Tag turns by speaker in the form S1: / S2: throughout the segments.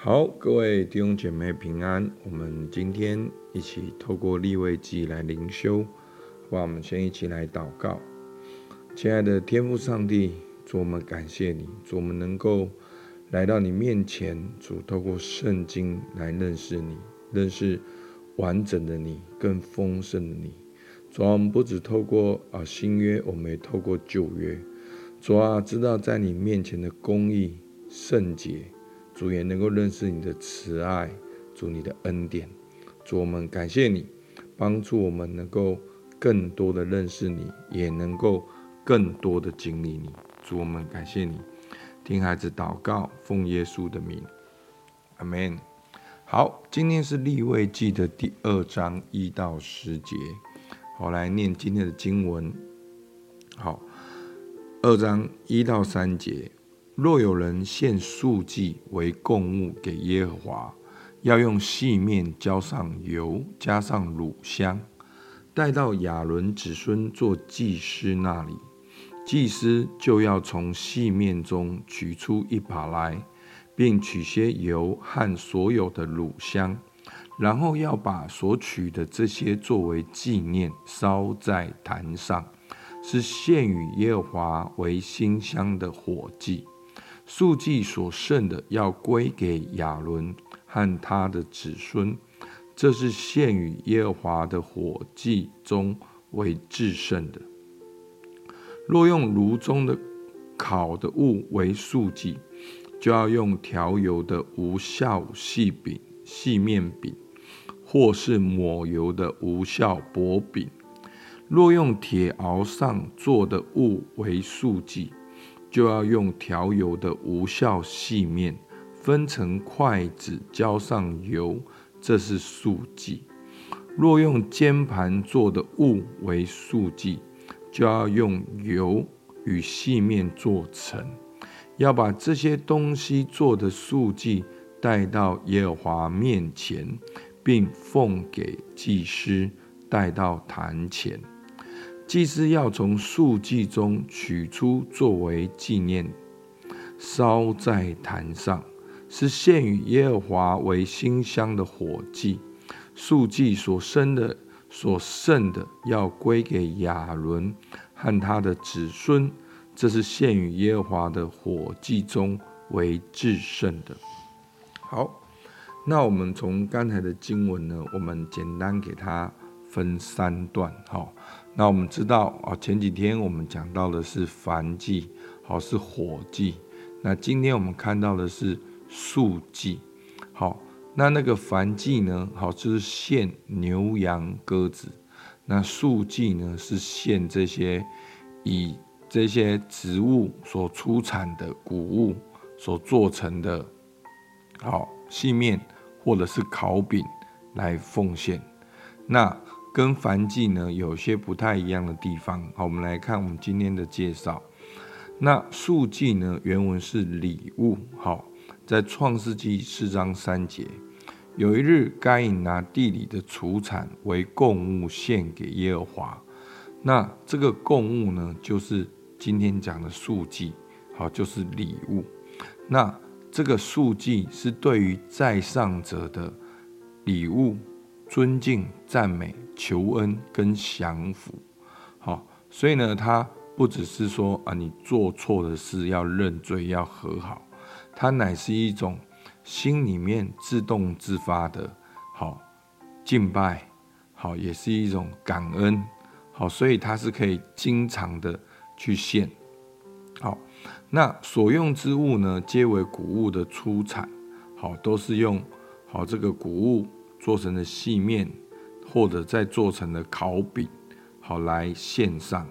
S1: 好，各位弟兄姐妹平安。我们今天一起透过立位记来灵修，好吧？我们先一起来祷告。亲爱的天父上帝，主我们感谢你，主我们能够来到你面前，主透过圣经来认识你，认识完整的你，更丰盛的你。主啊，我们不只透过啊新约，我们也透过旧约。主啊，知道在你面前的公义、圣洁。主也能够认识你的慈爱，主你的恩典，主我们感谢你，帮助我们能够更多的认识你，也能够更多的经历你。主我们感谢你，听孩子祷告，奉耶稣的名，阿门。好，今天是立位记的第二章一到十节，好，来念今天的经文。好，二章一到三节。若有人献素祭为供物给耶和华，要用细面浇上油，加上乳香，带到亚伦子孙做祭司那里。祭司就要从细面中取出一把来，并取些油和所有的乳香，然后要把所取的这些作为纪念，烧在坛上，是献与耶和华为馨香的火祭。素祭所剩的要归给亚伦和他的子孙，这是献与耶和华的火祭中为至圣的。若用炉中的烤的物为素祭，就要用调油的无酵细饼、细面饼，或是抹油的无酵薄饼。若用铁鏊上做的物为素祭，就要用调油的无效细面，分成筷子，浇上油，这是素祭。若用煎盘做的物为素祭，就要用油与细面做成。要把这些东西做的素祭带到耶和华面前，并奉给祭司带到坛前。祭司要从素祭中取出，作为纪念，烧在坛上，是献与耶和华为馨香的火祭。素祭所生的、所剩的，要归给亚伦和他的子孙，这是献与耶和华的火祭中为至圣的。好，那我们从刚才的经文呢，我们简单给它分三段，好。那我们知道啊，前几天我们讲到的是燔祭，好，是火祭。那今天我们看到的是素祭，好，那那个燔祭呢，好，就是献牛羊鸽子。那素祭呢，是献这些以这些植物所出产的谷物所做成的，好，细面或者是烤饼来奉献。那跟燔祭呢，有些不太一样的地方。好，我们来看我们今天的介绍。那素祭呢，原文是礼物。好，在创世纪四章三节，有一日，该隐拿地里的出产为供物献给耶和华。那这个供物呢，就是今天讲的素祭。好，就是礼物。那这个素祭是对于在上者的礼物。尊敬、赞美、求恩跟降服，好，所以呢，他不只是说啊，你做错的事要认罪、要和好，它乃是一种心里面自动自发的，好敬拜，好，也是一种感恩，好，所以它是可以经常的去献，好，那所用之物呢，皆为谷物的出产，好，都是用好这个谷物。做成的细面，或者再做成的烤饼，好来献上。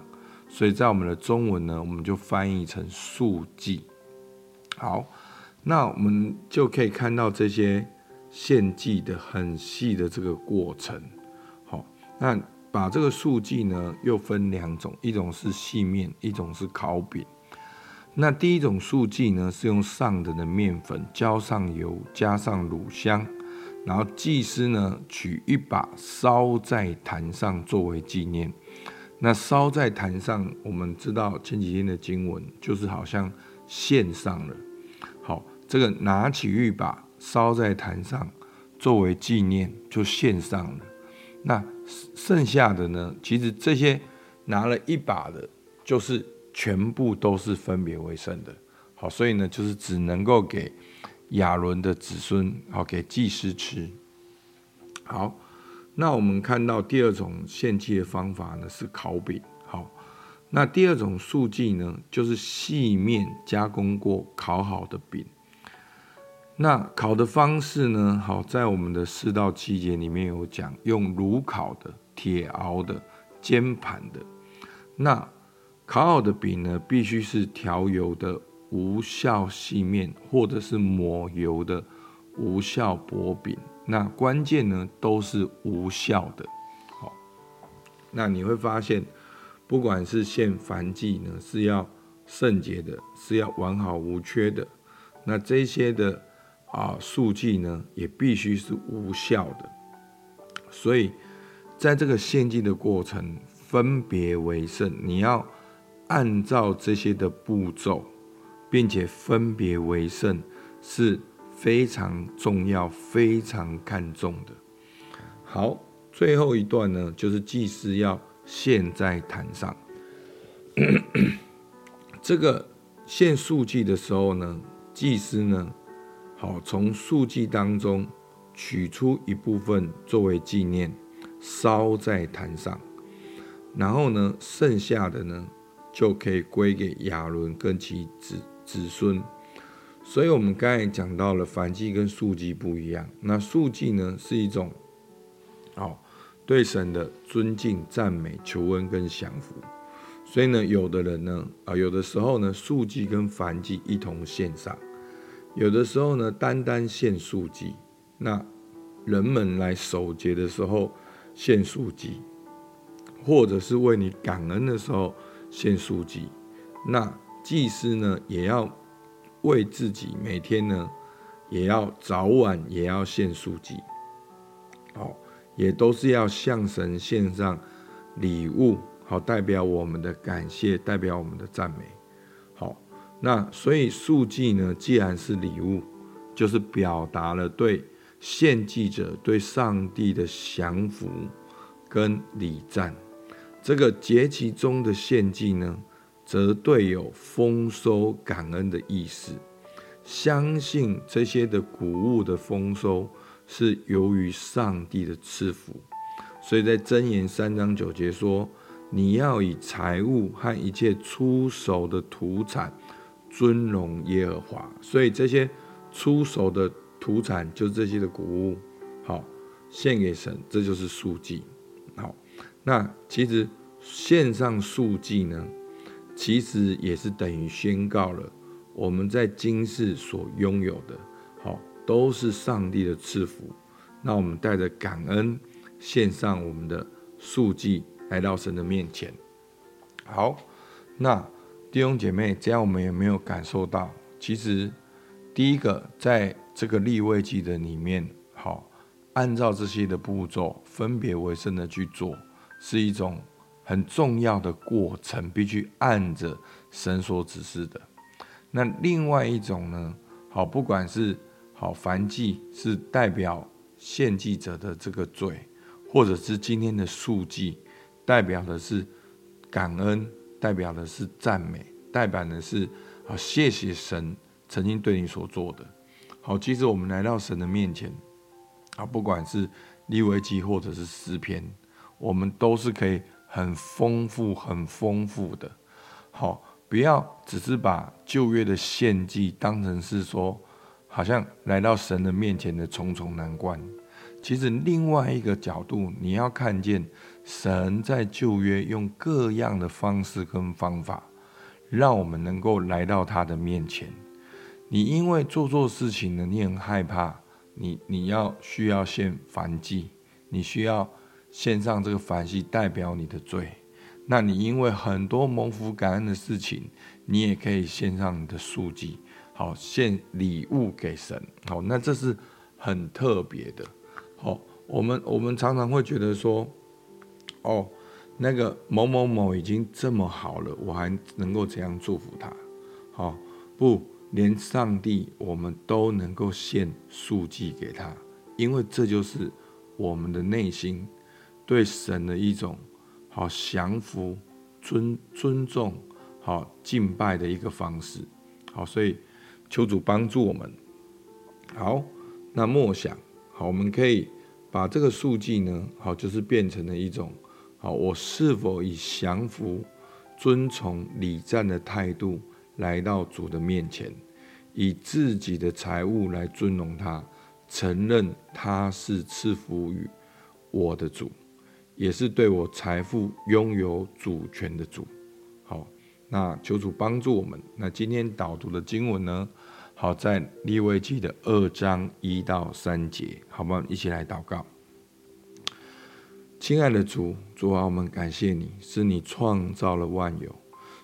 S1: 所以在我们的中文呢，我们就翻译成素祭。好，那我们就可以看到这些献祭的很细的这个过程。好，那把这个素祭呢，又分两种，一种是细面，一种是烤饼。那第一种素祭呢，是用上等的面粉浇上油，加上乳香。然后祭司呢，取一把烧在坛上作为纪念。那烧在坛上，我们知道前几天的经文就是好像献上了。好，这个拿起一把烧在坛上，作为纪念就献上了。那剩下的呢？其实这些拿了一把的，就是全部都是分别为圣的。好，所以呢，就是只能够给亚伦的子孙，好，给祭司吃。好，那我们看到第二种献祭的方法呢，是烤饼。好，那第二种素祭呢，就是细面加工过烤好的饼。那烤的方式呢？好，在我们的四到七节里面有讲，用炉烤的、铁熬的、煎盘的。那烤好的饼呢，必须是调油的无效细面，或者是抹油的无效薄饼。那关键呢，都是无效的。好，那你会发现，不管是献燔祭呢，是要圣洁的，是要完好无缺的。那这些的。啊，素祭呢也必须是无效的，所以在这个献祭的过程，分别为圣，你要按照这些的步骤，并且分别为圣是非常重要、非常看重的。好，最后一段呢，就是祭司要献在坛上。这个献素祭的时候呢，祭司呢。好，从素祭当中取出一部分作为纪念，烧在坛上，然后呢，剩下的呢就可以归给亚伦跟其子子孙。所以，我们刚才讲到了燔祭跟素祭不一样。那素祭呢是一种，好对神的尊敬、赞美、求恩跟降服。所以呢，有的人呢，啊，有的时候呢，素祭跟燔祭一同献上。有的时候呢，单单献素祭，那人们来守节的时候献素祭，或者是为你感恩的时候献素祭，那祭司呢也要为自己每天呢也要早晚也要献素祭，好，也都是要向神献上礼物，好，代表我们的感谢，代表我们的赞美。好那所以素祭呢，既然是礼物，就是表达了对献祭者对上帝的降服跟礼赞。这个节期中的献祭呢，则对有丰收感恩的意思。相信这些的谷物的丰收是由于上帝的赐福。所以在箴言三章九节说：“你要以财物和一切出手的土产。”尊荣耶和华，所以这些出手的土产，就是这些的谷物，好献给神，这就是素祭。好，那其实献上素祭呢，其实也是等于宣告了我们在今世所拥有的，好都是上帝的赐福。那我们带着感恩献上我们的素祭来到神的面前。好，那。弟兄姐妹，这样我们有没有感受到？其实，第一个，在这个立位记的里面，好，按照这些的步骤，分别为圣的去做，是一种很重要的过程，必须按着神所指示的。那另外一种呢，好，不管是好燔祭是代表献祭者的这个罪，或者是今天的素祭，代表的是感恩。代表的是赞美，代表的是啊，谢谢神曾经对你所做的。好，其实我们来到神的面前啊，不管是利未记或者是诗篇，我们都是可以很丰富、很丰富的。好，不要只是把旧约的献祭当成是说，好像来到神的面前的重重难关。其实另外一个角度，你要看见神在旧约用各样的方式跟方法，让我们能够来到他的面前。你因为做错事情呢，你很害怕，你你要需要献燔祭，你需要献上这个燔祭代表你的罪。那你因为很多蒙福感恩的事情，你也可以献上你的素祭，好献礼物给神。好，那这是很特别的。好，我们我们常常会觉得说，哦，那个某某某已经这么好了，我还能够怎样祝福他？好，不，连上帝我们都能够献素祭给他，因为这就是我们的内心对神的一种好降服、尊尊重、好敬拜的一个方式。好，所以求主帮助我们。好，那默想，好，我们可以把这个数据呢，好，就是变成了一种，好，我是否以降服、尊崇、礼赞的态度。来到主的面前，以自己的财物来尊荣他，承认他是赐福于我的主，也是对我财富拥有主权的主。好，那求主帮助我们。那今天导读的经文呢？好，在利未记的二章一到三节，好吗？一起来祷告。亲爱的主，主啊，我们感谢你，是你创造了万有。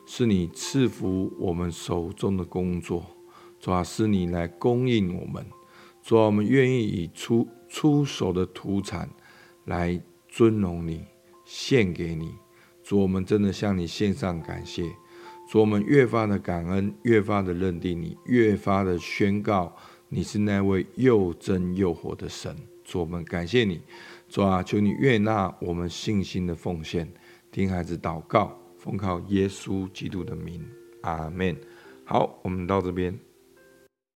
S1: 是你赐福我们手中的工作，主啊，是你来供应我们，主啊，我们愿意以出出手的土产来尊荣你，献给你，主，我们真的向你献上感谢，主，我们越发的感恩，越发的认定你，越发的宣告你是那位又真又活的神，主，我们感谢你，主啊，求你悦纳我们信心的奉献，听孩子祷告。奉靠耶稣基督的名，阿门。好，我们到这边。